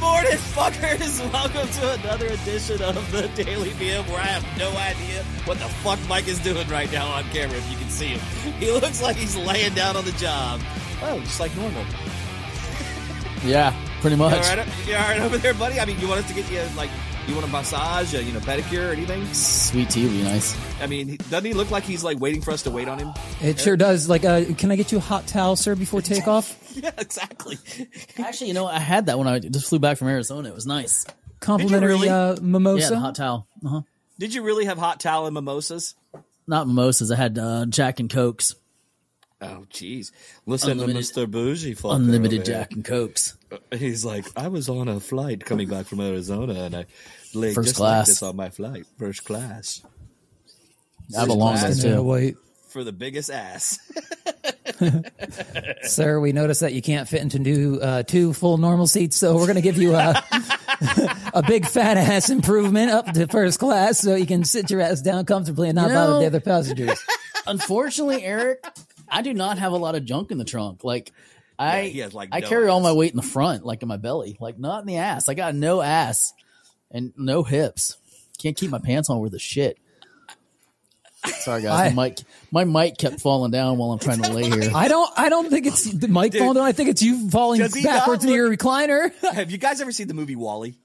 morning, fuckers. Welcome to another edition of the Daily BM where I have no idea what the fuck Mike is doing right now on camera, if you can see him. He looks like he's laying down on the job. Oh, just like normal. Yeah, pretty You all much. right, you all right over there, buddy? I mean, you want us to get you, like, you want a massage, a, you know, pedicure or anything? Sweet tea would be nice. I mean, doesn't he look like he's, like, waiting for us to wait on him? It sure does. Like, uh, can I get you a hot towel, sir, before takeoff? Yeah, exactly. Actually, you know, I had that when I just flew back from Arizona. It was nice. Complimentary really? uh, Yeah, mimosa. the hot towel. Uh-huh. Did you really have hot towel and mimosas? Not mimosas. I had uh, Jack and Cokes. Oh, jeez. Listen Unlimited- to Mr. Bougie Unlimited. Jack and Cokes. He's like, I was on a flight coming back from Arizona, and I laid First just like class. this on my flight, first class, I belong there class. Yeah, too. wait. for the biggest ass. Sir, we noticed that you can't fit into new, uh, two full normal seats, so we're going to give you a, a big fat ass improvement up to first class so you can sit your ass down comfortably and not You bother the other passengers. Unfortunately, Eric, I do not have a lot of junk in the trunk. Like, I he has, like, I no carry all my weight in the front, like in my belly, like not in the ass. I got no ass and no hips. Can't keep my pants on worth a shit. Sorry guys, I- my mic my mic kept falling down while I'm trying to lay here. I don't, I don't think it's the mic falling down. I think it's you falling backwards not into your recliner. Have you guys ever seen the movie WALL-E?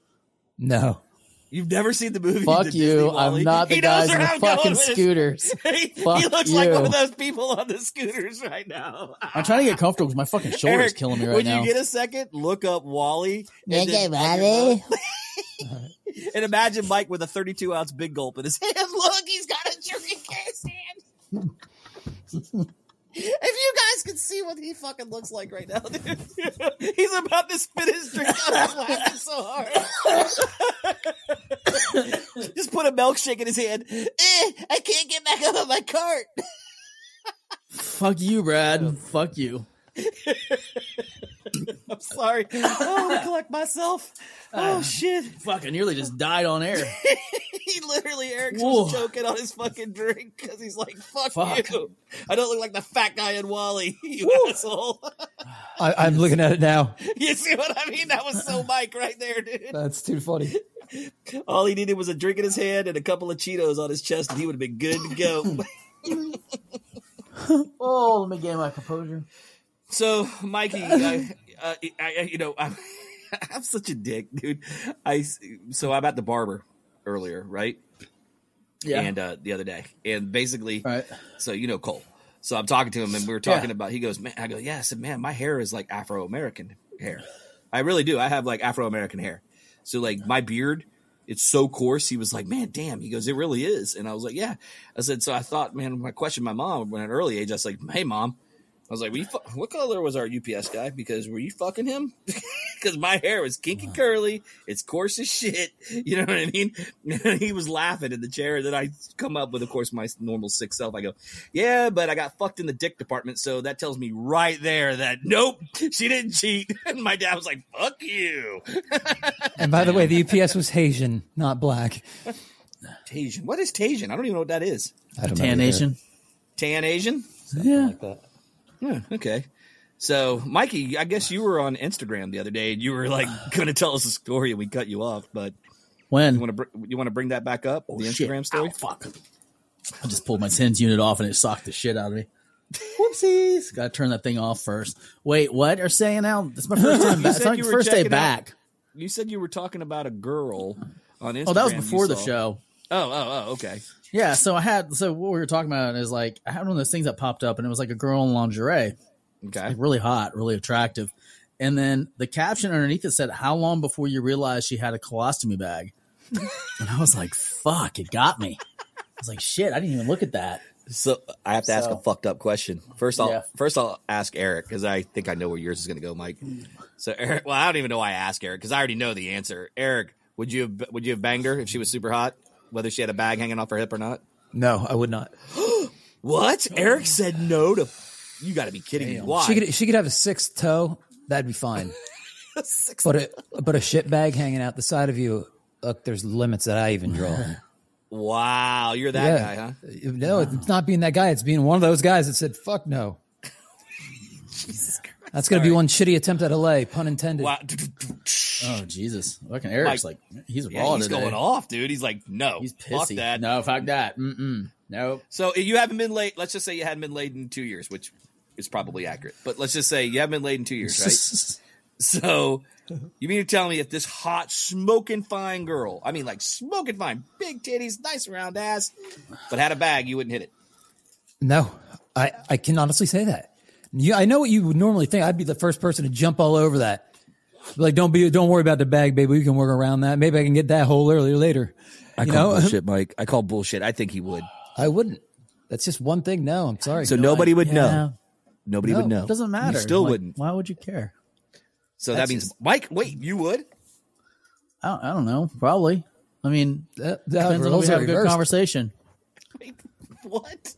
no. You've never seen the movie? Fuck the you! Disney I'm not the He knows guys in the fucking scooters. he, he Fuck looks like one of those people on the scooters right now. I'm trying to get comfortable because my fucking shoulder's Eric, killing me right when now. you get a second, look up WALL-E. And, Okay, then- And imagine Mike with a 32 ounce big gulp in his hand. Look, he's got a drinking case hand. if you guys could see what he fucking looks like right now, dude. he's about to spit his drink out. He's laughing so hard. Just put a milkshake in his hand. Eh, I can't get back up on my cart. Fuck you, Brad. Fuck you. I'm sorry. Oh, I collect myself. Uh, oh shit. Fuck! I nearly just died on air. he literally Eric's Whoa. was choking on his fucking drink because he's like, "Fuck, Fuck. you! I don't look like the fat guy in WALL-E, you asshole." I, I'm looking at it now. you see what I mean? That was so Mike right there, dude. That's too funny. All he needed was a drink in his hand and a couple of Cheetos on his chest, and he would have been good to go. Oh, let me get my composure. So, Mikey, I, uh, I, I, you know, I'm, I'm such a dick, dude. I so I'm at the barber earlier, right? Yeah. And uh, the other day, and basically, Right. So you know Cole. So I'm talking to him, and we were talking Yeah. about. He goes, "Man," I go, "Yeah." I said, "Man, my hair is like Afro American hair. I really do. I have like Afro American hair. So like my beard, it's so coarse." He was like, "Man, damn." He goes, "It really is." And I was like, "Yeah." I said, "So I thought, man, I questioned my mom when at an early age. I was like, hey, mom." I was like, were you fu- "What color was our UPS guy? Because were you fucking him? Because my hair was kinky curly, it's coarse as shit. You know what I mean?" And he was laughing in the chair. And then I come up with, of course, my normal sick self. I go, "Yeah, but I got fucked in the dick department, so that tells me right there that nope, she didn't cheat." And my dad was like, "Fuck you, And by the way, the UPS was Haitian, not black. Tajin. What is Tajin? I don't even know what that is. I don't Tan know. Nation. Tan Asian? Yeah. Like that. Yeah, okay. So, Mikey, I guess you were on Instagram the other day, and you were like going to tell us a story, and we cut you off. But When? you want to br- you want to bring that back up? Oh, the Shit. Instagram story. Ow, fuck. I just pulled my tens unit off and it socked the shit out of me. Whoopsies. Got to turn that thing off first. Wait, what? Are saying now? It's my first time back. It's were first day out- back. You said you were talking about a girl on Instagram. Oh, that was before the show. Oh, oh, oh, okay. Yeah, so I had so what we were talking about is like I had one of those things that popped up and it was like a girl in lingerie, Okay. like really hot, really attractive. And then the caption underneath it said, How long before you realized she had a colostomy bag? and I was like, fuck, it got me. I was like, shit, I didn't even look at that. So I have to ask a fucked up question. First, I'll Yeah. first I'll ask Eric because I think I know where yours is going to go, Mike. So Eric, well, I don't even know why I ask Eric because I already know the answer. Eric, would you have, would you have banged her if she was super hot, whether she had a bag hanging off her hip or not? No, I would not. What? Eric said no to. You got to be kidding me! Why? She could she could have a sixth toe. That'd be fine. Six- But a but a shit bag hanging out the side of you. Look, there's limits that I even draw. wow, you're that guy, huh? No, it's not being that guy. It's being one of those guys that said, "Fuck no." That's gonna be one shitty attempt at a lay, pun intended. Wow. Oh Jesus! Fucking Eric's Mike- like he's Yeah, raw he's today. going off, dude. He's like, no, He's pissy. fuck that. No, fuck that. Mm-mm. Nope. So you haven't been late. Let's just say you hadn't been late in two years, which is probably accurate. But let's just say you haven't been late in two years, right? so you mean to tell me if this hot, smoking fine girl, I mean like smoking fine, big titties, nice round ass, but had a bag, you wouldn't hit it. No, I, I can honestly say that. You, I know what you would normally think. I'd be the first person to jump all over that. Like, don't be, don't worry about the bag, baby. We can work around that. Maybe I can get that hole earlier later. I You know? Mike. I call bullshit. I think he would. I wouldn't. That's just one thing. No, I'm sorry. So nobody would Yeah. know. Nobody No, would know. It doesn't matter. You still Like, wouldn't. Why would you care? So that means just- Mike. Wait, you would? I don't, I don't know. Probably. I mean, That, that depends on if we roles have a good reversed. conversation. Wait, what?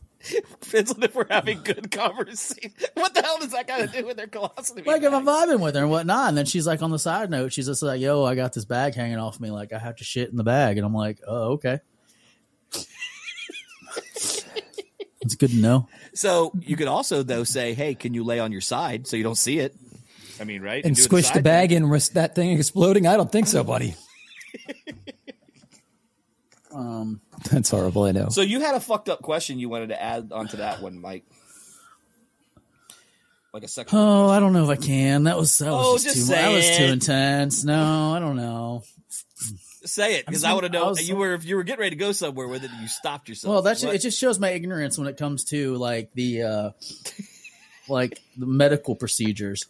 Depends on if we're having good conversation. What the hell does that got to do with their colostomy? Like if? I'm vibing with her and whatnot, and then she's like on the side note, she's just like, "Yo, I got this bag hanging off me. Like I have to shit in the bag," and I'm like, "Oh, okay." It's good to know. So you could also though say, "Hey, can you lay on your side so you don't see it?" I mean, right? and Do it squish the side bag thing. and risk that thing exploding. I don't think so, buddy. Um, That's horrible. I know. So you had a fucked up question you wanted to add onto that one, Mike. Like a second. oh, I don't know if I can. That was that was Oh, just, just too. That was too intense. No, I don't know. Say it because I want to know. was You were if you were getting ready to go somewhere with it, and you stopped yourself. Well, that's it. Just shows my ignorance when it comes to like the uh like the medical procedures.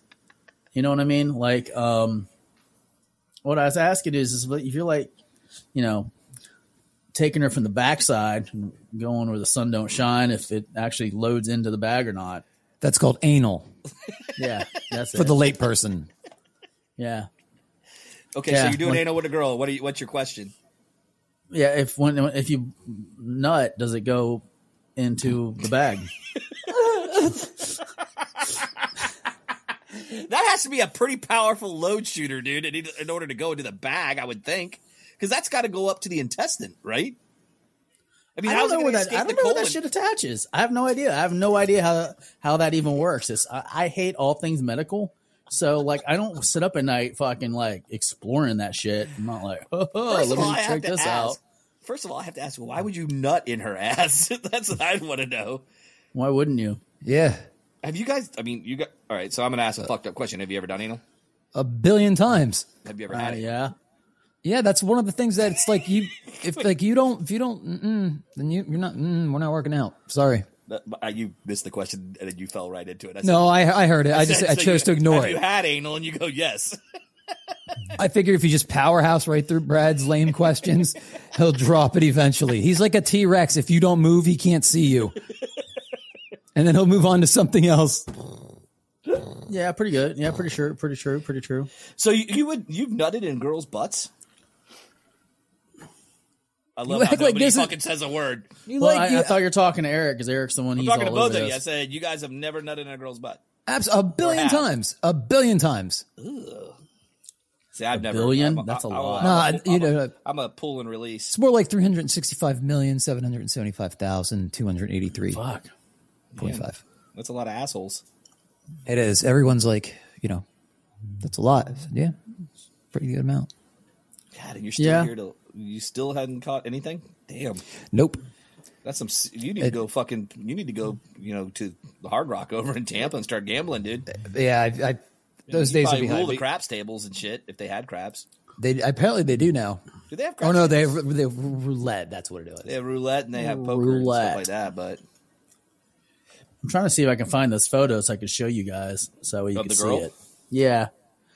You know what I mean? Like, um, what I was asking is, is if you're like, you know, taking her from the backside and going where the sun don't shine, if it actually loads into the bag or not. That's called anal Yeah, that's for it. the late person. yeah, okay. so you're doing when- anal with a girl. What are you? What's your question? yeah. If when if you nut, does it go into the bag? That has to be a pretty powerful load shooter, dude. In, in order to go into the bag, I would think, because that's got to go up to the intestine, right? I mean, I don't know where that. I don't know where that shit attaches. I have no idea. I have no idea how how that even works. It's, I, I hate all things medical. So like, I don't sit up at night fucking like exploring that shit. I'm not like, oh, First let of all, me check this ask. out. First of all, I have to ask, why would you nut in her ass? That's what I'd want to know. Why wouldn't you? Yeah, Have you guys? I mean, you got all right. So I'm gonna ask a fucked up question. Have you ever done anal? a billion times. Have you ever Uh, had it? yeah. Yeah, that's one of the things that it's like you, if like you don't, if you don't, then you you're not. Mm, we're not working out. Sorry. That- uh, you missed the question and then you fell right into it. I No, I I heard it. I just said, I so chose you- to ignore have it. You had anal, and you go yes. I figure if you just powerhouse right through Brad's lame questions, he'll drop it eventually. He's like a T Rex. If you don't move, he can't see you. And then he'll move on to something else. Yeah, pretty good. Yeah, pretty sure. Pretty true. Pretty true. So you, you would you've nutted in girls' butts? I love You how act like nobody this is- fucking says a word. You Well, like I, you, I thought you were talking to Eric because Eric's the one. I'm he's talking to both of you. I said you guys have never nutted in a girl's butt. abs- a billion times, a billion times. See, I've never. billion? I'm That's a I'm lot. No, I'm, you I'm know, a, I'm a pull and release. It's more like three hundred sixty-five million seven hundred seventy-five thousand two hundred eighty-three Fuck. point five. That's a lot of assholes. It is. Everyone's like, you know, that's a lot. Yeah, pretty good amount. God, and you're still Yeah. here to. You still hadn't caught anything. Damn, Nope. that's some. You need to go fucking. You need to go. You know, to the Hard Rock over in Tampa and start gambling, dude. Yeah, I, I those You days are probably rule behind. the craps tables and shit if they had craps. They apparently they do now. Do they have craps? Oh no, they have, they have roulette. That's what it is. They have roulette and they have poker roulette. and stuff like that. But I'm trying to see if I can find this photo so I can show you guys so you Of can the see it. Yeah,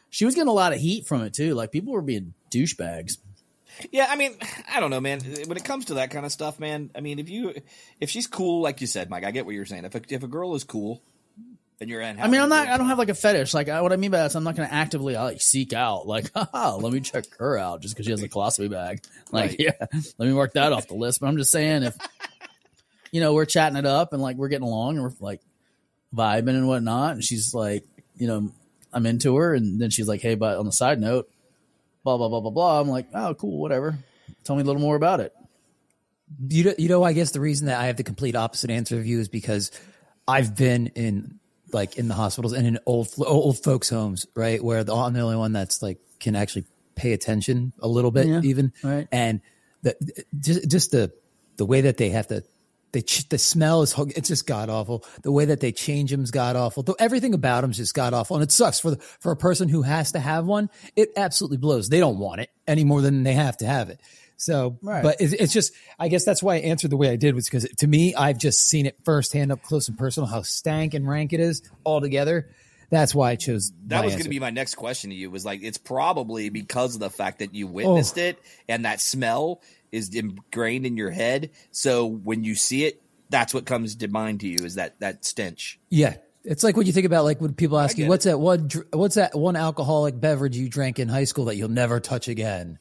she was getting a lot of heat from it too. Like people were being douchebags. Yeah, I mean, I don't know, man. When it comes to that kind of stuff, man, I mean, if you if she's cool, like you said, Mike, I get what you're saying. If a, if a girl is cool, then you're in, I mean, I'm not. I don't have like a fetish. Like I, what I mean by that is, I'm not going to actively like seek out. Like, haha, let me check her out just because she has a colostomy bag. Like, Right. yeah, let me work that off the list. But I'm just saying, if you know, we're chatting it up and like we're getting along and we're like vibing and whatnot, and she's like, you know, I'm into her, and then she's like, hey, but on the side note, blah blah blah blah blah. I'm like, oh, cool, whatever. Tell me a little more about it. You know, you know, I guess the reason that I have the complete opposite answer of you is because I've been in like in the hospitals and in old old folks homes, right? Where the, I'm the only one that's like can actually pay attention a little bit, Yeah, even. right. And the just just the the way that they have to. They, ch- the smell is it's just god awful. The way that they change them is god awful. Though everything about them is just god awful, and it sucks for the, for a person who has to have one. It absolutely blows. They don't want it any more than they have to have it. So, Right. but it's, it's just, I guess that's why I answered the way I did was because to me, I've just seen it firsthand up close and personal how stank and rank it is altogether. That's why I chose That my was going to be my next question to you. Was like it's probably because of the fact that Oh. you witnessed it and that smell is ingrained in your head. So when you see it, that's what comes to mind to you is that that stench. Yeah. It's like when you think about like when people ask you, what's that one, what's that one alcoholic beverage you drank in high school that you'll never touch again?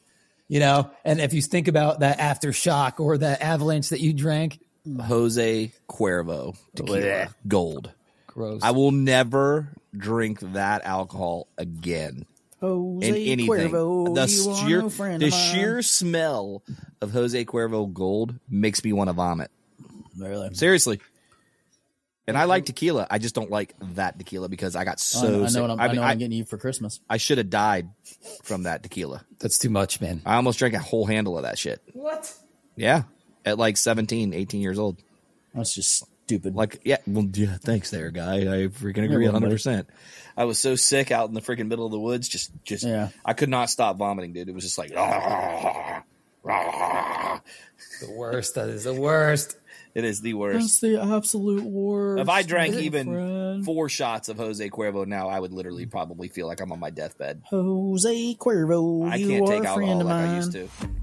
You know? And if you think about that aftershock or that avalanche that you drank, Jose Cuervo tequila Blech. gold. Gross. I will never drink that alcohol again. Jose in anything. Cuervo, the you are sheer, no friend the of mine. sheer smell of Jose Cuervo Gold makes me want to vomit. Really? Seriously. And I like tequila. I just don't like that tequila because I got I so. know, I know what I'm, I I mean, know I'm getting you for Christmas. I should have died from that tequila. That's too much, man. I almost drank a whole handle of that shit. What? Yeah. At like 17, 18 years old. That's just stupid. Like, yeah, well, yeah, thanks there, guy. I freaking agree welcome, 100%. I was so sick out in the freaking middle of the woods. Just, just, Yeah. I could not stop vomiting, dude. It was just like, "Ah, ah." The worst. That is the worst. it is the worst. That's worst. the absolute worst. If I drank even friend. four shots of Jose Cuervo now, I would literally probably feel like I'm on my deathbed. Jose Cuervo, I can't are take a friend alcohol of like mine. I used to.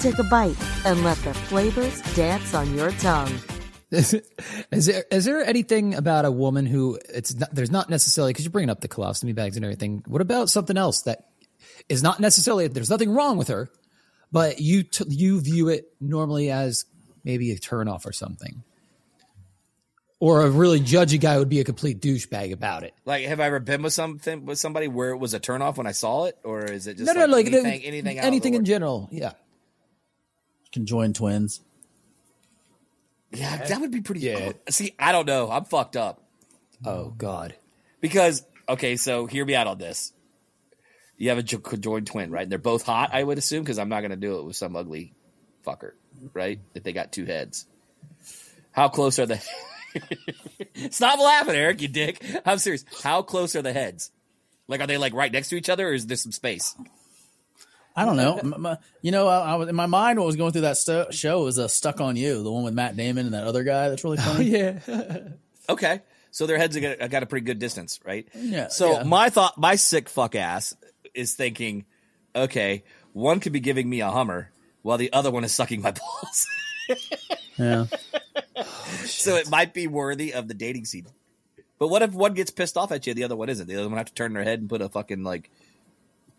take a bite, and let the flavors dance on your tongue. Is, is there is there anything about a woman who it's not, there's not necessarily because you're bringing up the colostomy bags and everything. What about something else that is not necessarily there's nothing wrong with her, but you t- you view it normally as maybe a turnoff or something, or a really judgy guy would be a complete douchebag about it. Like, have I ever been with something with somebody where it was a turnoff when I saw it, or is it just no, no, like, like anything, the- anything, anything in general. Yeah, Conjoined twins. Yeah, that would be pretty. Yeah. See, I don't know. I'm fucked up Oh God. because okay, so hear me out on this. You have a jo- conjoined twin, right? And they're both hot, I would assume, because I'm not going to do it with some ugly fucker, right? If they got two heads, how close are the? Stop laughing, Eric. You dick. I'm serious. How close are the heads? Like, are they like right next to each other, or is there some space? I don't know. M- m- you know, I, I was in my mind. What was going through that sto- show was uh, "Stuck on You," the one with Matt Damon and that other guy. That's really funny. Yeah. Okay. So their heads got, got a pretty good distance, right? Yeah, So yeah. my thought, my sick fuck ass is thinking, okay, one could be giving me a Hummer while the other one is sucking my balls. yeah. so it might be worthy of the dating scene. But what if one gets pissed off at you, the other one isn't? The other one have to turn their head and put a fucking like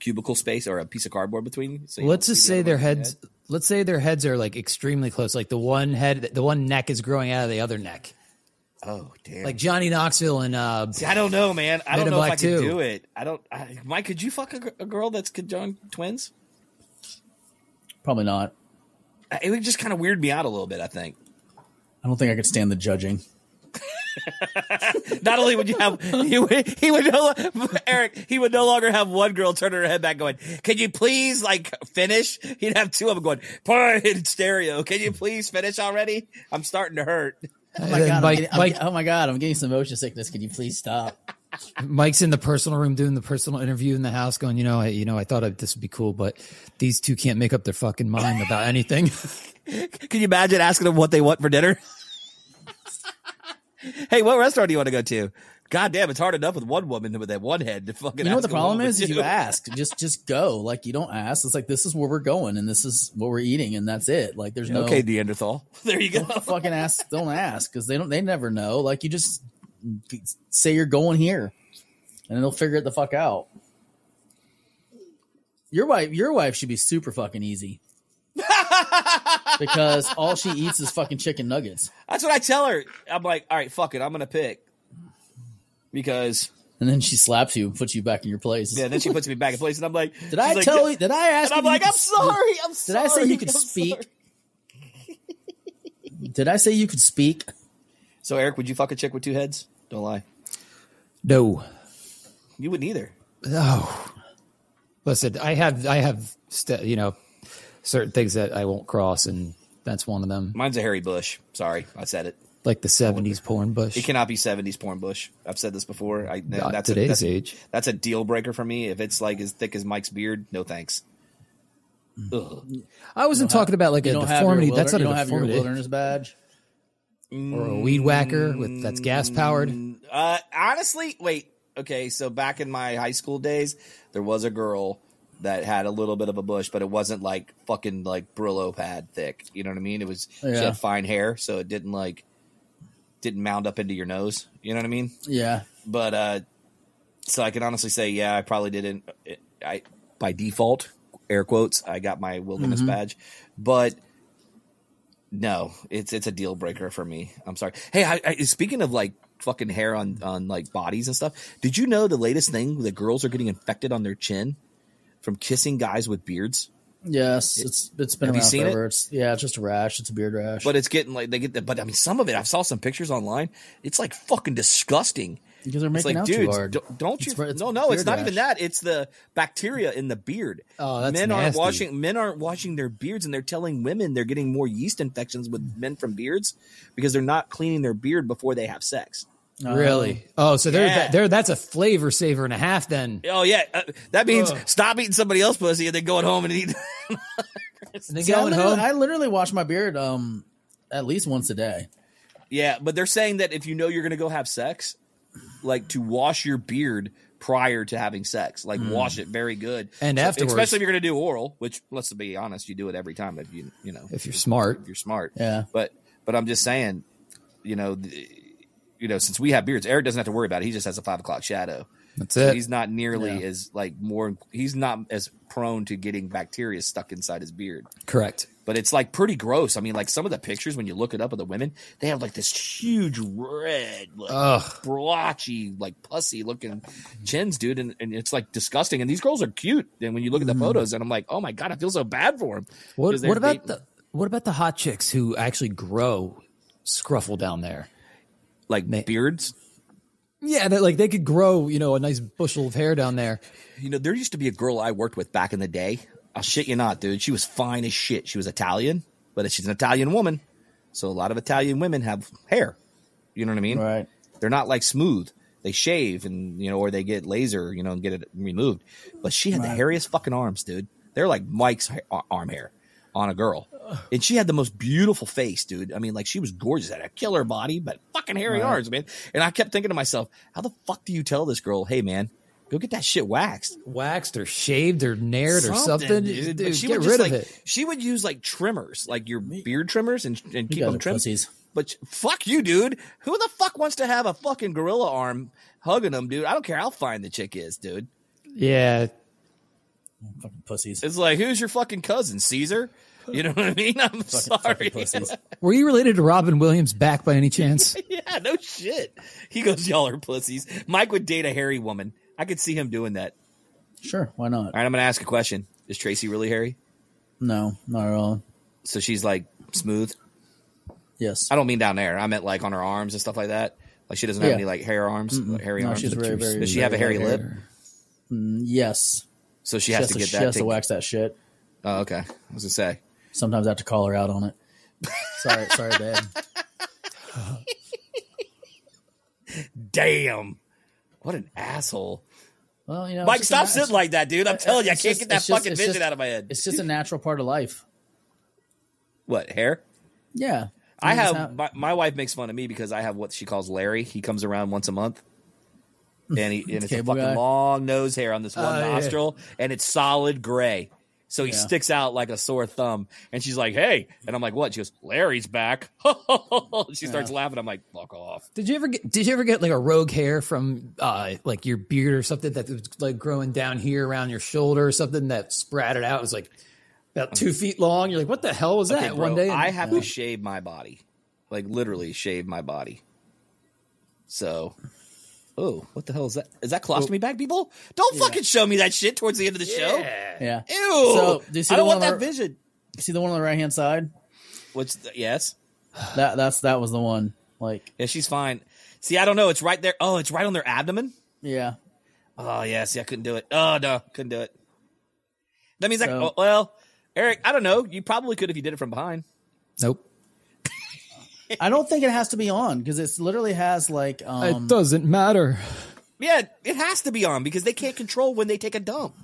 cubicle space or a piece of cardboard between you. So you let's just the say their one's heads let's say their heads are like extremely close like the one head the one neck is growing out of the other neck Oh damn! like johnny knoxville and uh See, I don't know, man. I don't in know if Black I could do it. I don't. I, Mike, could you fuck a, a girl that's conjoined twins? Probably not. It would just kind of weird me out a little bit. I think. I don't think I could stand the judging. Not only would you have he would he would no Eric he would no longer have one girl turning her head back going, "Can you please like finish?" He'd have two of them going, "Put in stereo. Can you please finish already? I'm starting to hurt." Oh my then god! I'm Mike- getting, I'm oh my god! I'm getting some motion sickness. Can you please stop? mike's in the personal room doing the personal interview in the house going you know i you know i thought this would be cool but these two can't make up their fucking mind about anything Can you imagine asking them what they want for dinner? Hey, what restaurant do you want to go to? God damn, it's hard enough with one woman with that one head to fucking. You know what the problem is? Is you ask. Just just go. Like you don't ask. It's like this is where we're going and this is what we're eating and that's it. Like there's no Okay, Neanderthal. There you go. fucking ask. Don't ask because they don't. They never know. Like you just say you're going here, and they'll figure it the fuck out. Your wife, your wife should be super fucking easy. Because all she eats is fucking chicken nuggets. That's what I tell her. I'm like, all right, fuck it, I'm gonna pick because And then she slaps you and puts you back in your place. yeah. Then she puts me back in place, and I'm like, Did I like, tell you? Did I ask? And I'm you like, I'm sorry. I'm sorry." Did. I say you could I'm speak? Did I say you could speak? So Eric, would you fuck a chick with two heads? Don't lie. No. You wouldn't either. Oh. Listen, I have I have st- you know certain things that I won't cross, and that's one of them. Mine's a hairy bush. Sorry, I said it. Like the '70s porn bush. It cannot be 70s porn bush. I've said this before. I, Not that's today's a, that's, age. That's a deal breaker for me. If it's like as thick as Mike's beard, no thanks. Ugh. I wasn't talking about like You a don't have deformity. wilder- That's not you a don't have your deformity. wilderness badge. or a weed whacker with that's gas powered. Uh, honestly, wait. Okay, so back in my high school days, there was a girl that had a little bit of a bush, but it wasn't like fucking like Brillo pad thick. You know what I mean? It was she had fine hair, so it didn't like didn't mound up into your nose. You know what I mean? Yeah, But uh, so I can honestly say, yeah, I probably didn't. I by default, air quotes, I got my wilderness badge, but no, it's it's a deal breaker for me. I'm sorry. Hey, I, I, speaking of like fucking hair on on like bodies and stuff, did you know the latest thing? The girls are getting infected on their chin from kissing guys with beards. yes, it's it's been Have you seen it? It's yeah, it's just a rash. It's a beard rash. But it's getting like they get the. But I mean, some of it. I saw some pictures online. It's like fucking disgusting. because they're It's making like, out dude, too hard. don't, don't you? It's it's no, no, it's not even that. It's the bacteria in the beard. Oh, that's men aren't washing. Men aren't washing their beards, and they're telling women they're getting more yeast infections with men from beards because they're not cleaning their beard before they have sex. Uh, Really? Oh, so they're, Yeah. they're that's a flavor saver and a half. Then Oh yeah, uh, that means Ugh. stop eating somebody else's pussy and then going home and eat. and then See, I, going literally, home. I literally wash my beard um at least once a day. yeah, but they're saying that if you know you're going to go have sex, like to wash your beard prior to having sex, like wash it very good, And So- afterwards. especially if you're going to do oral. Which let's be honest, you do it every time if you you know if you're smart, if you're smart. Yeah. But but I'm just saying, you know, th- you know, since we have beards, Eric doesn't have to worry about it. He just has a five o'clock shadow. that's So it. he's not nearly Yeah. as like more. He's not as prone to getting bacteria stuck inside his beard. Correct. But it's like pretty gross. I mean, like some of the pictures when you look it up of the women, they have like this huge red, like, Ugh. blotchy, like pussy looking chins, dude, and, and it's like disgusting. And these girls are cute. And when you look at the mm. photos, and I'm like, oh my god, I feel so bad for them. What, what about the what about the hot chicks who actually grow scruffle down there? Like beards? Yeah, that like they could grow, you know, a nice bushel of hair down there. You know, there used to be a girl I worked with back in the day. I'll shit you not, dude. She was fine as shit. She was Italian, but she's an Italian woman. So a lot of Italian women have hair. You know what I mean? Right. They're not like smooth. They shave and you know, or they get laser, you know, and get it removed. But she had the hairiest fucking arms, dude. They're like Mike's ha- arm hair on a girl, and she had the most beautiful face, dude. I mean, like she was gorgeous, had a killer body, but fucking hairy Right. arms, man. And I kept thinking to myself, how the fuck do you tell this girl, hey man, go get that shit waxed? Waxed or shaved or nared or something. dude. Dude, she get would rid just of like it. she would use like trimmers, like your beard trimmers, and and keep them trimmed. pussies. But fuck you, dude. Who the fuck wants to have a fucking gorilla arm hugging them, dude? I don't care how fine the chick is, dude. Yeah. Fucking pussies. It's like, who's your fucking cousin, Caesar? You know what I mean? I'm sorry. Fucking pussies. Were you related to Robin Williams back by any chance? yeah, no shit. He goes, y'all are pussies. Mike would date a hairy woman. I could see him doing that. Sure, why not? All right, I'm gonna ask a question. Is Tracy really hairy? No, not at all. So she's like smooth. Yes. I don't mean down there. I meant like on her arms and stuff like that. Like she doesn't have Yeah. any like hair arms, like, hairy No, arms. she's very, very. Does she have a hairy lip? hair. Mm, Yes. So she She has has to to, that. she has to wax that shit. Oh, okay. I was gonna say. Sometimes I have to call her out on it. Sorry, sorry, babe. Damn. What an asshole. Well, you know, Mike, stop sitting like that, dude. I'm uh, telling you, I can't just- get that just- fucking it's vision just- out of my head. It's just a natural part of life. What, hair? Yeah. I You just have my, my wife makes fun of me because I have what she calls Larry. He comes around once a month. And he and it's a fucking guy. long nose hair on this one yeah. nostril, and it's solid gray. So he Yeah. sticks out like a sore thumb, and she's like, "Hey," and I'm like, "What?" She goes, "Larry's back." she starts laughing. I'm like, "Fuck off." Did you ever get? Did you ever get like a rogue hair from uh, like your beard or something that was like growing down here around your shoulder or something that sprouted out? It was like about two feet long. You're like, what the hell was that? Okay, bro, One day, I have to shave my body, like literally shave my body. So, oh, what the hell is that? Is that colostomy bag, people? Don't fucking show me that shit towards the end of the show. Yeah. Ew. So, do you see I don't the want one that where- vision. See the one on the right hand side? What's the, yes? That that's that was the one. Like, Yeah, she's fine. See, I don't know. It's right there. Oh, it's right on their abdomen. yeah. Oh yeah. See, I couldn't do it. Oh no, couldn't do it. That means I. So- oh, well, Eric, I don't know. You probably could if you did it from behind. nope. I don't think it has to be on because it literally has like um it doesn't matter. Yeah, it has to be on because they can't control when they take a dump.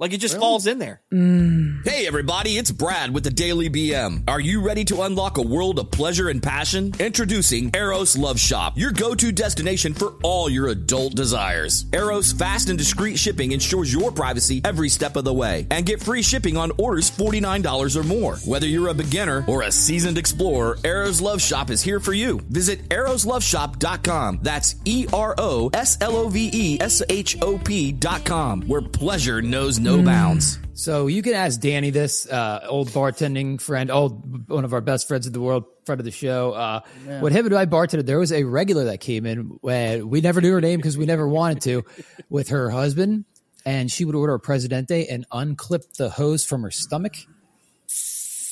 Like it just falls in there. Mm. Hey everybody, it's Brad with the Daily BM. Are you ready to unlock a world of pleasure and passion? Introducing Eros Love Shop, your go-to destination for all your adult desires. Eros fast and discreet shipping ensures your privacy every step of the way. And get free shipping on orders $49 or more. Whether you're a beginner or a seasoned explorer, Eros Love Shop is here for you. Visit erosloveshop.com. That's E E-R-O-S-L-O-V-E-S-H-O-P dot com, where pleasure knows no bounds. So you can ask Danny this, uh, old bartending friend, old one of our best friends in the world, friend of the show. Uh, When him and I bartended, there was a regular that came in. When we never knew her name because we never wanted to, with her husband, and she would order a Presidente and unclip the hose from her stomach,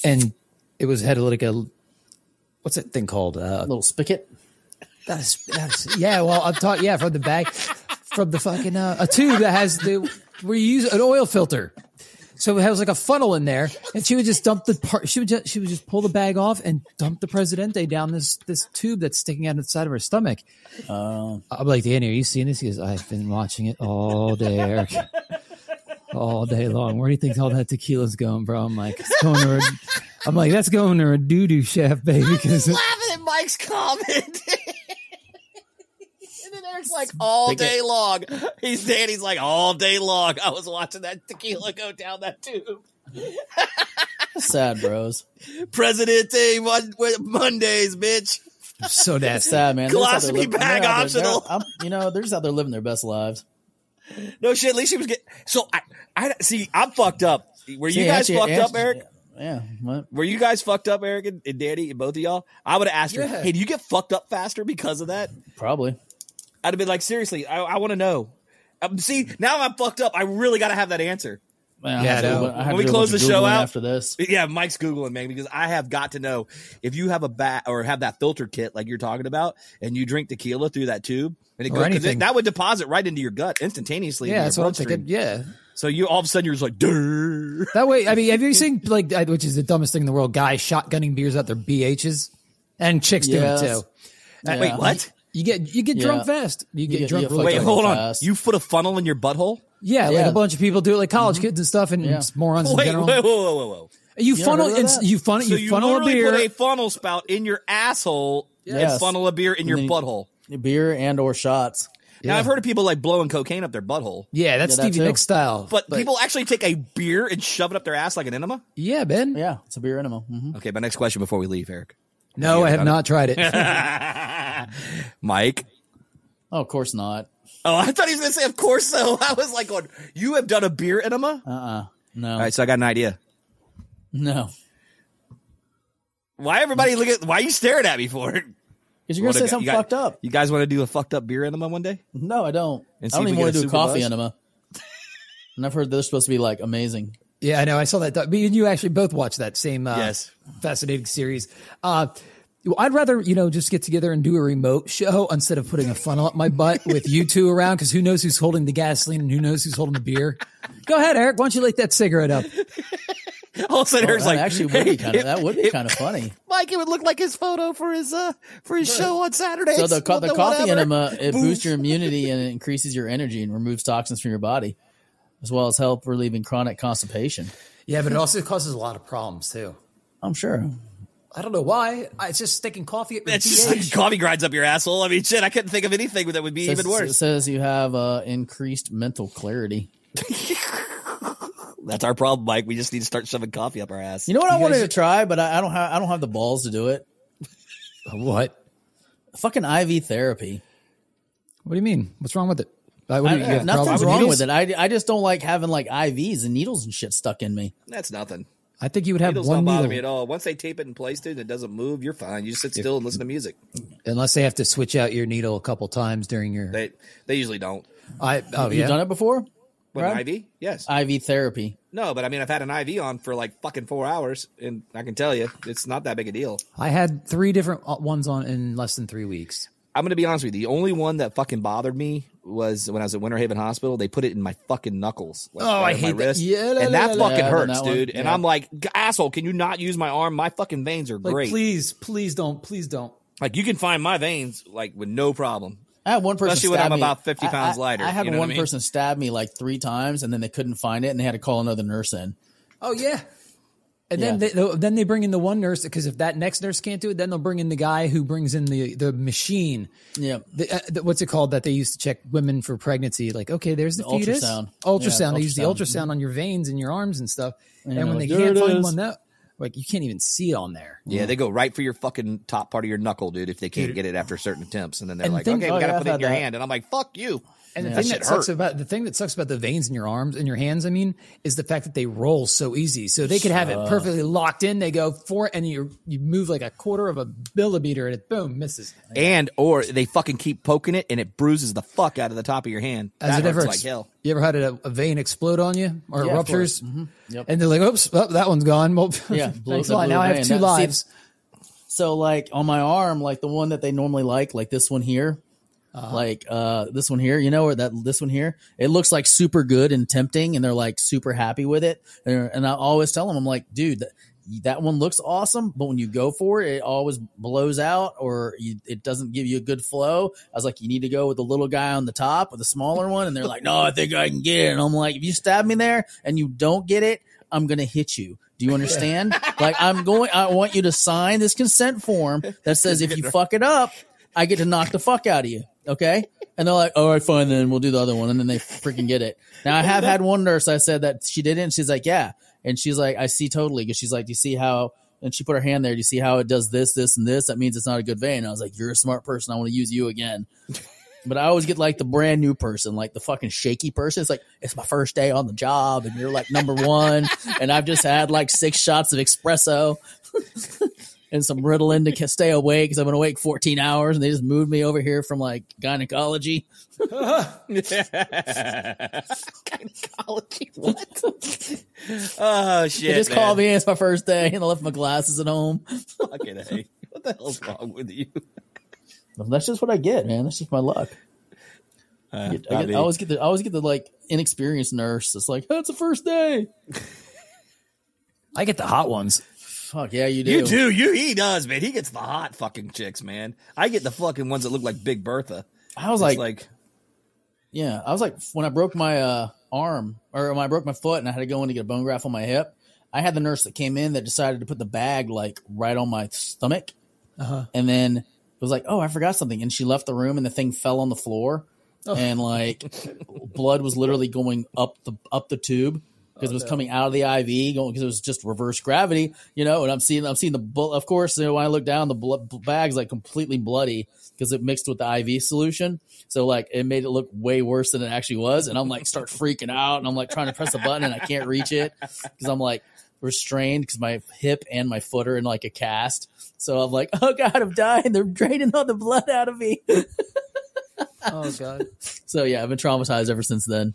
and it was had like a what's that thing called? Uh, little spigot. that's that's yeah. Well, I'm talking yeah from the bag, from the fucking uh, a tube that has the where you use an oil filter. So it has like a funnel in there, and she would just dump the part. She would just she would just pull the bag off and dump the Presidente down this this tube that's sticking out the side of her stomach. I'm like, Danny, are you seeing this? He goes, I've been watching it all day, Eric, all day long. Where do you think all that tequila's going, bro? I'm like, it's going to. A, I'm like, that's going to a doo doo chef, baby. Because laughing at Mike's comment. and then Eric's like, all day long. He's Danny's like, all day long. I was watching that tequila go down that tube. Sad bros. Presidente Mon- Mondays, bitch. so that's Sad man. They're just out there Colostomy bag they're out there- optional. You know, they're just out there living their best lives. No shit. At least she was getting. So I, I see. I'm fucked up. Were you See, guys actually- fucked up, Eric? Yeah. What? Were you guys fucked up, Eric and, and Danny, and both of y'all? I would have asked her, "Hey, do you get fucked up faster because of that?" Probably. I'd have been like, "Seriously, I, I want to know." Um, see, now I'm fucked up. I really got to have that answer. Man, Yeah, had to no. do a- I had When we close the of show out- after this. Yeah, Mike's googling man because I have got to know if you have a bat or have that filter kit like you're talking about, and you drink tequila through that tube, and it Or goes 'cause anything. it- that would deposit right into your gut instantaneously. Yeah, into that's what I'm thinking. Yeah. So you all of a sudden you're just like, Durr. That way, I mean, have you seen like, which is the dumbest thing in the world? Guys shotgunning beers out their BHs, and chicks Yes. do it too. Yeah. wait, what? You get you get Yeah. drunk fast. You get get- drunk you get really Wait, fucked quick. hold on. fast. You put a funnel in your butthole? Yeah, like Yeah. a bunch of people do it, like college kids and stuff, and Yeah. morons in Wait, general. wait, whoa, whoa, whoa, whoa. You funnel, heard of and that? you funnel, So you you funnel a literally beer. put a funnel spout in your asshole Yes. and funnel a beer in your then you- butthole. Beer and or shots. Now I've heard of people like blowing cocaine up their butthole, yeah, that's Yeah, that Stevie too. Nicks style. but people actually take a beer and shove it up their ass like an enema. yeah, Ben. Yeah, it's a beer enema. hmm Okay, my next question before we leave, Eric. No, I have done it? not tried it. Mike. Oh, of course not. Oh, I thought he was going to say, of course so. I was like, going, you have done a beer enema? Uh uh No. All right, so I got an idea. No. Why everybody look at, why are you staring at me for? Because you're Wanna gonna say something got- fucked up. You guys want to do a fucked up beer enema one day? No, I don't. And I don't even want to do a coffee buzz? enema. And I've heard they're supposed to be like amazing. yeah, I know. I saw that. Me and you actually both watched that same uh, Yes. fascinating series. Uh, well, I'd rather you know just get together and do a remote show instead of putting a funnel up my butt with you two around because who knows who's holding the gasoline and who knows who's holding the beer. Go ahead, Eric. Why don't you light that cigarette up? All of a sudden, Eric's that like, actually would be kind "Hey, of that would be kind of funny. Mike, it would look like his photo for his uh for his show on Saturday. So the co- the coffee whatever. enema it Boof. boosts your immunity and it increases your energy and removes toxins from your body, as well as help relieving chronic constipation. Yeah, but it also causes a lot of problems too. I'm sure. I don't know why. I- It's just sticking coffee at your It's just like coffee grinds up your asshole. I mean, shit, I couldn't think of anything that would be Says- even worse. It says you have uh, increased mental clarity. That's our problem, Mike. We just need to start shoving coffee up our ass. You know what I You wanted guys- to try, but I, I don't have I don't have the balls to do it. What? Fucking IV therapy. What do you mean? What's wrong with it? Uh, what I, you- you have nothing's wrong needles? with it. I, I just don't like having like IVs and needles and shit stuck in me. That's nothing. I think you would have Needles one don't bother needle me at all. Once they tape it in place, dude, and it doesn't move, you're fine. You just sit still and listen to music. unless they have to switch out your needle a couple times during your. They they usually don't. I oh You've yeah. done it before? What Brad? an IV? Yes. IV therapy. no, but I mean, I've had an IV on for like fucking four hours, and I can tell you, it's not that big a deal. I had three different uh, ones on in less than three weeks. I'm gonna be honest with you. The only one that fucking bothered me was when I was at Winter Haven Hospital. They put it in my fucking knuckles. Like, Oh, I right my hate that. wrist. Yeah, and that la, fucking la. hurts, that dude. And I'm like, asshole, can you not use my arm? My fucking veins are Like, great. please, please don't, please don't. Like you can find my veins like with no problem. I had one person Especially when I'm me- about 50 pounds I- lighter, I had you know one I mean? person stab me like three times, and then they couldn't find it, and they had to call another nurse in. Oh yeah. And then Yeah. they, then they bring in the one nurse because if that next nurse can't do it, then they'll bring in the guy who brings in the the machine. Yeah, The, uh, the, what's it called that they used to check women for pregnancy? Like, okay, there's the, The fetus. ultrasound. Ultrasound. Yeah, they use the ultrasound. ultrasound on your veins and your arms and stuff. and when they can't find one that, like, you can't even see it on there. Yeah, they go right for your fucking top part of your knuckle, dude. If they can't get it after certain attempts, and then they're And like, think- "Okay, oh, we gotta yeah, put it in your that. hand," and I'm like, "Fuck you." And the That thing shit that sucks hurt. about the thing that sucks about the veins in your arms and your hands, I mean, is the fact that they roll so easy. So they could have it perfectly locked in. They go for it and you you move like a quarter of a millimeter and it boom misses. and or they fucking keep poking it, and it bruises the fuck out of the top of your hand. Has that it ever hurts ex- like hell. You ever had a, a vein explode on you or Yeah, of ruptures? course. Mhm. Yep. And they're like, "Oops, oh, that one's gone." Well, Yeah, thanks blew- a lot. Now I a have vein. two That- see, lives. So like on my arm, like the one that they normally like, like this one here, Uh-huh. like uh this one here, you know, or that this one here, it looks like super good and tempting, and they're like super happy with it. And, and I always tell them, I'm like, dude, that, that one looks awesome, but when you go for it, it always blows out or you, it doesn't give you a good flow. I was like, you need to go with the little guy on the top with the smaller one, and they're like, no, I think I can get it. And I'm like, if you stab me there and you don't get it, I'm gonna hit you. Do you understand? like I'm going. I want you to sign this consent form that says if you fuck it up, I get to knock the fuck out of you. Okay? And they're like, all right, fine, then we'll do the other one. And then they freaking get it. Now I have had one nurse. I said that she didn't. She's like, yeah. And she's like, I see totally. Because she's like, do you see how? And she put her hand there. Do you see how it does this, this, and this? That means it's not a good vein. I was like, you're a smart person. I want to use you again. But I always get like the brand new person, like the fucking shaky person. It's like, it's my first day on the job and you're like number one. and I've just had like six shots of espresso and some Ritalin to stay awake because I've been awake 14 hours and they just moved me over here from like gynecology. Gynecology, what? oh shit! They just man. called me. It's my first day and I left my glasses at home. Fucking A. What the hell's wrong with you? That's just what I get, man. That's just my luck. Uh, I, get, I, get, I always get the I always get the like inexperienced nurse. It's like, oh, the first day. I get the hot ones. Fuck yeah, you do. you do. You he does, man. He gets the hot fucking chicks, man. I get the fucking ones that look like Big Bertha. I was like, like Yeah, I was like when I broke my uh, arm or when I broke my foot and I had to go in to get a bone graft on my hip. I had the nurse that came in that decided to put the bag like right on my stomach, and then it was like, "Oh, I forgot something," and she left the room and the thing fell on the floor, and like blood was literally going up the up the tube because it was oh, coming out of the IV, going because it was just reverse gravity, you know. And I'm seeing I'm seeing the bu- of course you know, when I look down, the blood bag's like completely bloody because it mixed with the IV solution. So like it made it look way worse than it actually was, and I'm like start freaking out, and I'm like trying to press a button and I can't reach it because I'm like restrained because my hip and my foot are in like a cast. So I'm like, oh god, I'm dying. They're draining all the blood out of me. Oh god. So yeah, I've been traumatized ever since then,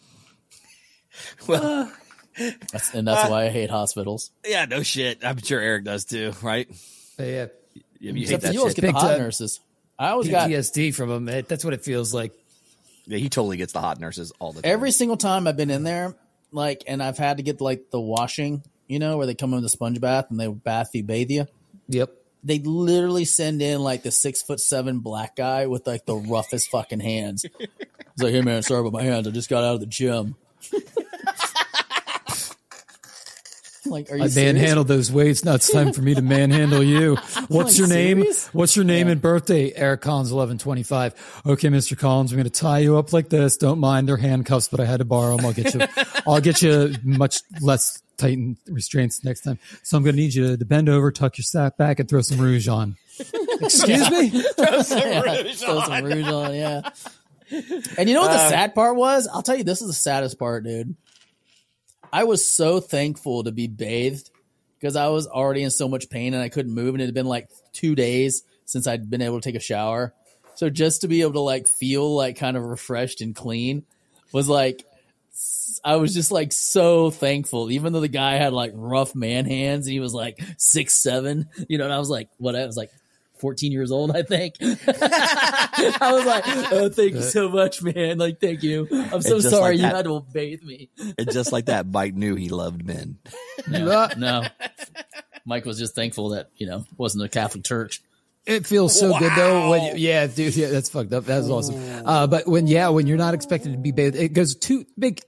well, that's, and that's uh, why I hate hospitals. yeah, no shit. I'm sure Eric does too, right? But yeah. You, you hate that you always shit. get the hot nurses. I always got PTSD from them. It, that's what it feels like. Yeah, he totally gets the hot nurses all the time. every single time I've been in there, like, and I've had to get like the washing, you know, where they come in with the sponge bath and they bath you, bathe you. Yep. They literally send in like the six foot seven black guy with like the roughest fucking hands. He's like, "Hey man, sorry about my hands. I just got out of the gym." Like, are you I serious? manhandled those weights. Now it's time for me to manhandle you. What's Like, your name? serious? What's your name and birthday? Eric Collins, eleven twenty five. Okay, Mr. Collins, I'm going to tie you up like this. Don't mind they're handcuffs, but I had to borrow them. I'll get you. I'll get you much less tightened restraints next time. So I'm going to need you to bend over, tuck your sack back, and throw some rouge on. Excuse me. Throw some rouge on, yeah. And you know what Uh, the sad part was? I'll tell you, this is the saddest part, dude. I was so thankful to be bathed because I was already in so much pain and I couldn't move, and it had been like two days since I'd been able to take a shower. So just to be able to like feel like kind of refreshed and clean was like I was just like so thankful, even though the guy had like rough man hands. And he was like six seven, you know, and I was like, what? I was like fourteen years old, I think. I was like, oh, thank you so much, man. Like, thank you. I'm so sorry like you had to bathe me. And just like that, Mike knew he loved men. No, no. Mike was just thankful that you know wasn't a Catholic church. It feels so good though. When you, yeah, dude, yeah, that's fucked up. That's awesome. Uh, but when yeah, when you're not expected to be bathed, it goes two big,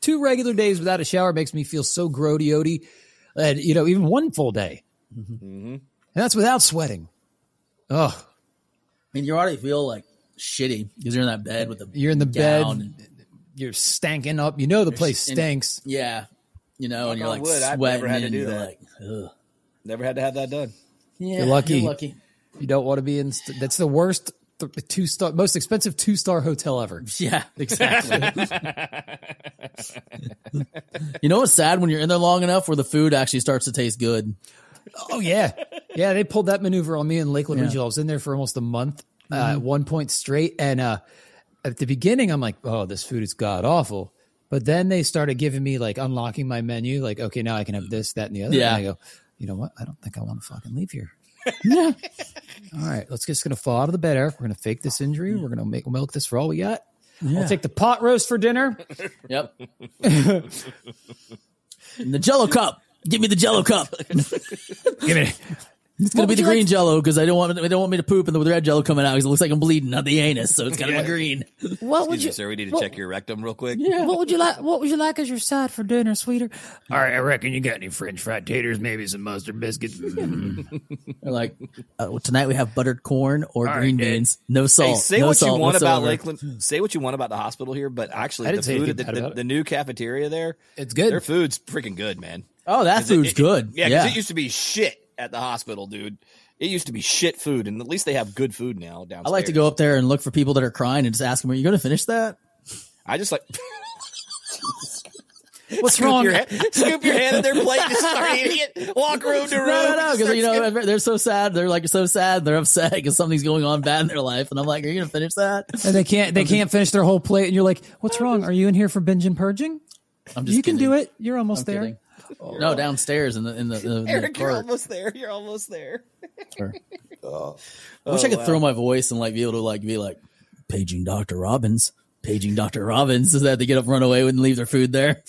two regular days without a shower makes me feel so grody ody, and you know even one full day, and that's without sweating. Oh, I mean, you already feel like shitty because you're in that bed with the you're in the gown bed, and- you're stanking up. You know the place and- stinks. yeah, you know, and you're like wood, I've never had to do you're that. like, ugh. Never had to have that done. Yeah, You're lucky. You're lucky. You don't want to be in. St- that's the worst. th- Two star, most expensive two star hotel ever. Yeah, exactly. you know what's sad when you're in there long enough where the food actually starts to taste good. Oh yeah, yeah. They pulled that maneuver on me in Lakeland Yeah. Regional. I was in there for almost a month, uh, at one point straight, and uh, at the beginning, I'm like, "Oh, this food is god awful." But then they started giving me like unlocking my menu, like, "Okay, now I can have this, that, and the other." Yeah. And I go, "You know what? I don't think I want to fucking leave here." yeah. All right, let's just gonna fall out of the bed, Eric. We're gonna fake this injury. We're gonna make milk this for all we got. I'll take the pot roast for dinner. Yep. And the Jello cup. Give me the Jello cup. Give me. It's gonna be the green Jello because I don't want they don't want me to poop and the red Jello coming out because it looks like I'm bleeding, not the anus. So it's gotta be green. What would you? me, sir. We need to check your rectum real quick. Yeah. What would you like? What would you like as your side for dinner, sweeter? All right, I reckon you got any French fried taters, maybe some mustard biscuits. They're like uh, well, tonight we have buttered corn or All green right, Dad. beans. No salt. Hey, say no what salt you want about. Lakeland. Say what you want about the hospital here, but actually, the food, the, the, the new cafeteria there, It's good. their food's freaking good, man. Oh, that it- food's it- good. Yeah, Yeah. because it used to be shit at the hospital, dude. It used to be shit food, and at least they have good food now downstairs. I like to go up there and look for people that are crying and just ask them, "Are you going to finish that?" I just like What's scoop wrong? your hand, scoop your hand in their plate and start eating it. Walk room to room. No, no, no, because you know skipping- they're so sad. They're like so sad. They're upset because something's going on bad in their life, and I'm like, "Are you going to finish that?" And they can't. They can't finish their whole plate, and you're like, "What's wrong? Are you in here for binge and purging? I'm just You can do it. You're almost I'm there." kidding. Oh. No, downstairs in the in the, in the Eric, you're almost there. You're almost there. Sure. Oh. I wish I oh, could throw my voice and like be able to like be like paging Doctor Robbins, paging Doctor Robbins, so that they get up, run away, and leave their food there,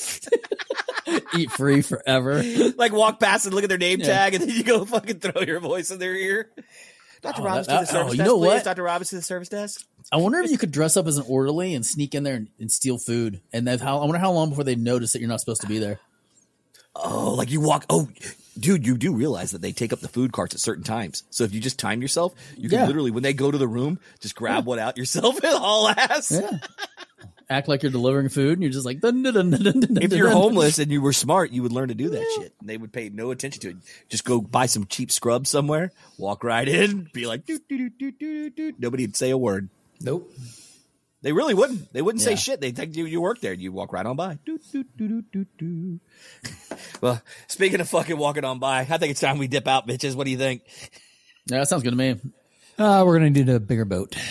eat free forever. Like walk past and look at their name tag, and then you go fucking throw your voice in their ear. Dr. Oh, Robbins that- to the oh, service you desk, know please. what? Dr. Robbins to the service desk. I wonder if you could dress up as an orderly and sneak in there and, and steal food, and then how I wonder how long before they notice that you're not supposed to be there. Oh, like you walk. Oh, dude, you do realize that they take up the food carts at certain times. So if you just time yourself, you can Yeah. literally, when they go to the room, just grab one out yourself and haul ass. Yeah. Act like you're delivering food, and you're just like. Dun, dun, dun, If you're homeless and you were smart, you would learn to do that shit. And they would pay no attention to it. Just go buy some cheap scrubs somewhere, walk right in, be like, doo. nobody'd say a word. Nope. They really wouldn't. They wouldn't say shit. They think you, you work there. You walk right on by. Doo, doo, doo, doo, doo, doo. well, speaking of fucking walking on by, I think it's time we dip out, bitches. What do you think? Yeah, that sounds good to me. Uh, we're gonna need a bigger boat.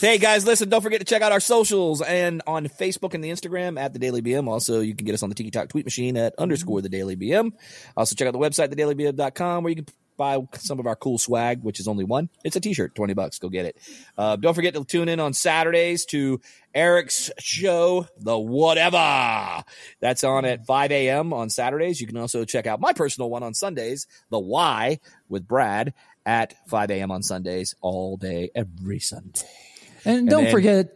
Hey guys, listen, don't forget to check out our socials and on Facebook and the Instagram at the Daily BM. Also, you can get us on the Tiki Talk tweet machine at underscore the Daily BM. Also, check out the website, thedailybm.com, where you can buy some of our cool swag, which is only one. It's a t-shirt, 20 bucks. Go get it. Uh, don't forget to tune in on Saturdays to Eric's show, The Whatever. That's on at 5 a.m. on Saturdays. You can also check out my personal one on Sundays, The Why with Brad at 5 a.m. on Sundays all day, every Sunday. And don't then- forget,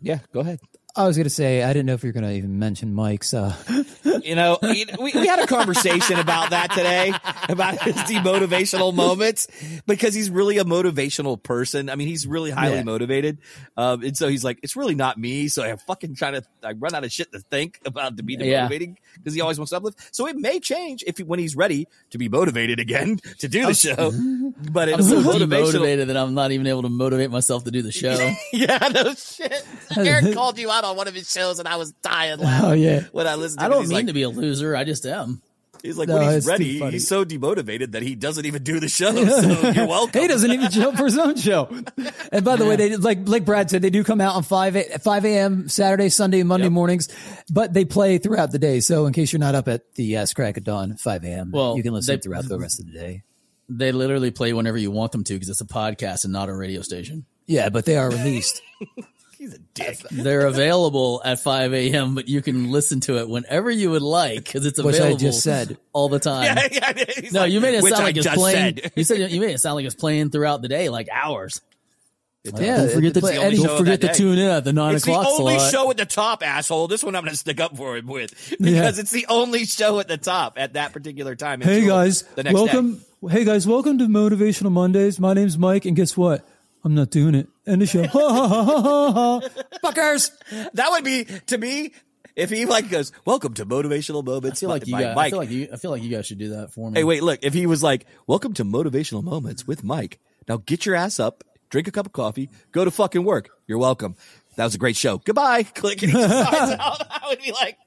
Yeah, go ahead. I was gonna say I didn't know if you were gonna even mention Mike's. Uh, You know, we, we had a conversation about that today, about his demotivational moments, because he's really a motivational person. I mean, he's really highly Yeah. motivated. Um, and so he's like, it's really not me. So I'm fucking trying to, I run out of shit to think about to be demotivating because he always wants to uplift. So it may change if he, when he's ready to be motivated again to do the show. But I'm it's so demotivated that I'm not even able to motivate myself to do the show. yeah, no shit. Eric called you out on one of his shows and I was dying oh laughing yeah, when I listened to I don't He's mean like, to be a loser. I just am. He's like, No, when he's ready, he's so demotivated that he doesn't even do the show. So you're welcome. he doesn't even show up for his own show. And by the way, they like like Brad said, they do come out on five a, five a.m. Saturday, Sunday, and Monday Yep. mornings, but they play throughout the day. So in case you're not up at the uh, crack of dawn, five a.m., Well, you can listen they- throughout the rest of the day. They literally play whenever you want them to because it's a podcast and not a radio station. Yeah, but they are released. He's a dick. They're available at 5 a.m., but you can listen to it whenever you would like because it's available. Which I available just said. all the time. Yeah, yeah, No, like, you made it which sound I like it's playing. said. You said you made it sound like it's playing throughout the day, like hours. yeah, don't forget they to play the only any- show don't forget to tune in at the nine It's the o'clock only slot. show at the top, asshole. This one I'm going to stick up for him with because it's the only show at the top at that particular time. Hey guys, the next welcome. day. Hey guys, welcome to Motivational Mondays. My name's Mike, and guess what? I'm not doing it. End of show. Ha ha ha ha ha ha. Fuckers. That would be to me if he like goes, "Welcome to motivational I moments." feel like you by guys, I Mike. feel like you. I feel like you guys should do that for me. Hey, wait, look. If he was like, "Welcome to motivational moments with Mike," now get your ass up, drink a cup of coffee, go to fucking work. You're welcome. That was a great show. Goodbye. Click. And he signs out. I would be like,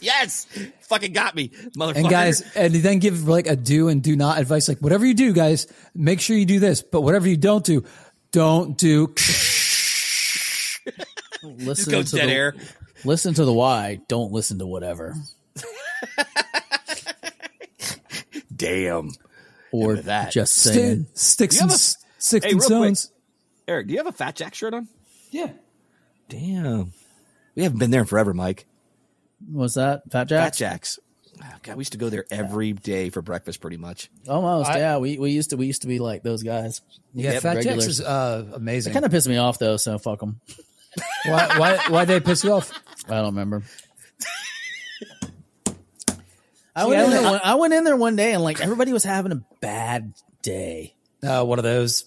"Yes, fucking got me, motherfucker." And guys, and then give like a do and do not advice. Like whatever you do, guys, make sure you do this. But whatever you don't do, don't do. listen go to dead the, air. Listen to the why. Don't listen to whatever. Damn. Or with that. just Sti- saying. sticks You and have a- s- sticks Hey, and real quick. Eric, do you have a Fat Jack shirt on? Yeah. Damn. We haven't been there in forever, Mike. Was that Fat Jack? Fat Jack's. God, we used to go there every day for breakfast, pretty much. Almost. yeah. We we used to we used to be like those guys. Yeah, Yep, Fat Jacks is uh, amazing. Kind of pissed me off though. So fuck them. why, why, why they piss you off? I don't remember. I See, went, I in there don't- one, I went in there one day and like everybody was having a bad day. Uh, one of those.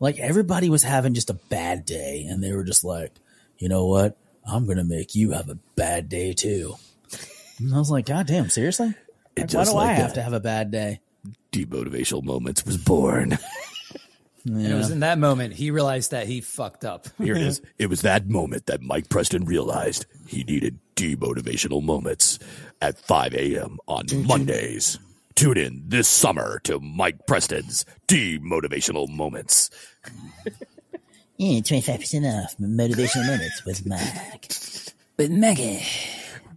Like everybody was having just a bad day, and they were just like, you know what? I'm gonna make you have a bad day too. And I was like, God damn, seriously? Like, why do like I have to have a bad day? Demotivational Moments was born. And it was in that moment he realized that he fucked up. Here it is. It was that moment that Mike Preston realized he needed demotivational moments at 5 a.m. on Mondays. Tune in this summer to Mike Preston's demotivational moments. Yeah, twenty five percent off motivational minutes with Mike. But Maggie.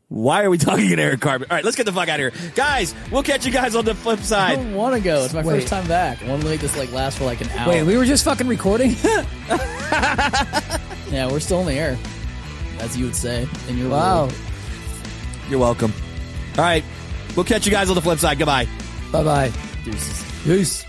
Why are we talking in Eric Carpet? All right, let's get the fuck out of here. Guys, we'll catch you guys on the flip side. I side. don't want to go. It's my Wait. first time back. I want to make this like last for like an hour. Wait, we were just fucking recording? yeah, we're still in the air, as you would say in your wow. world. You're welcome. All right, we'll catch you guys on the flip side. Goodbye. Bye bye. Deuces. Peace.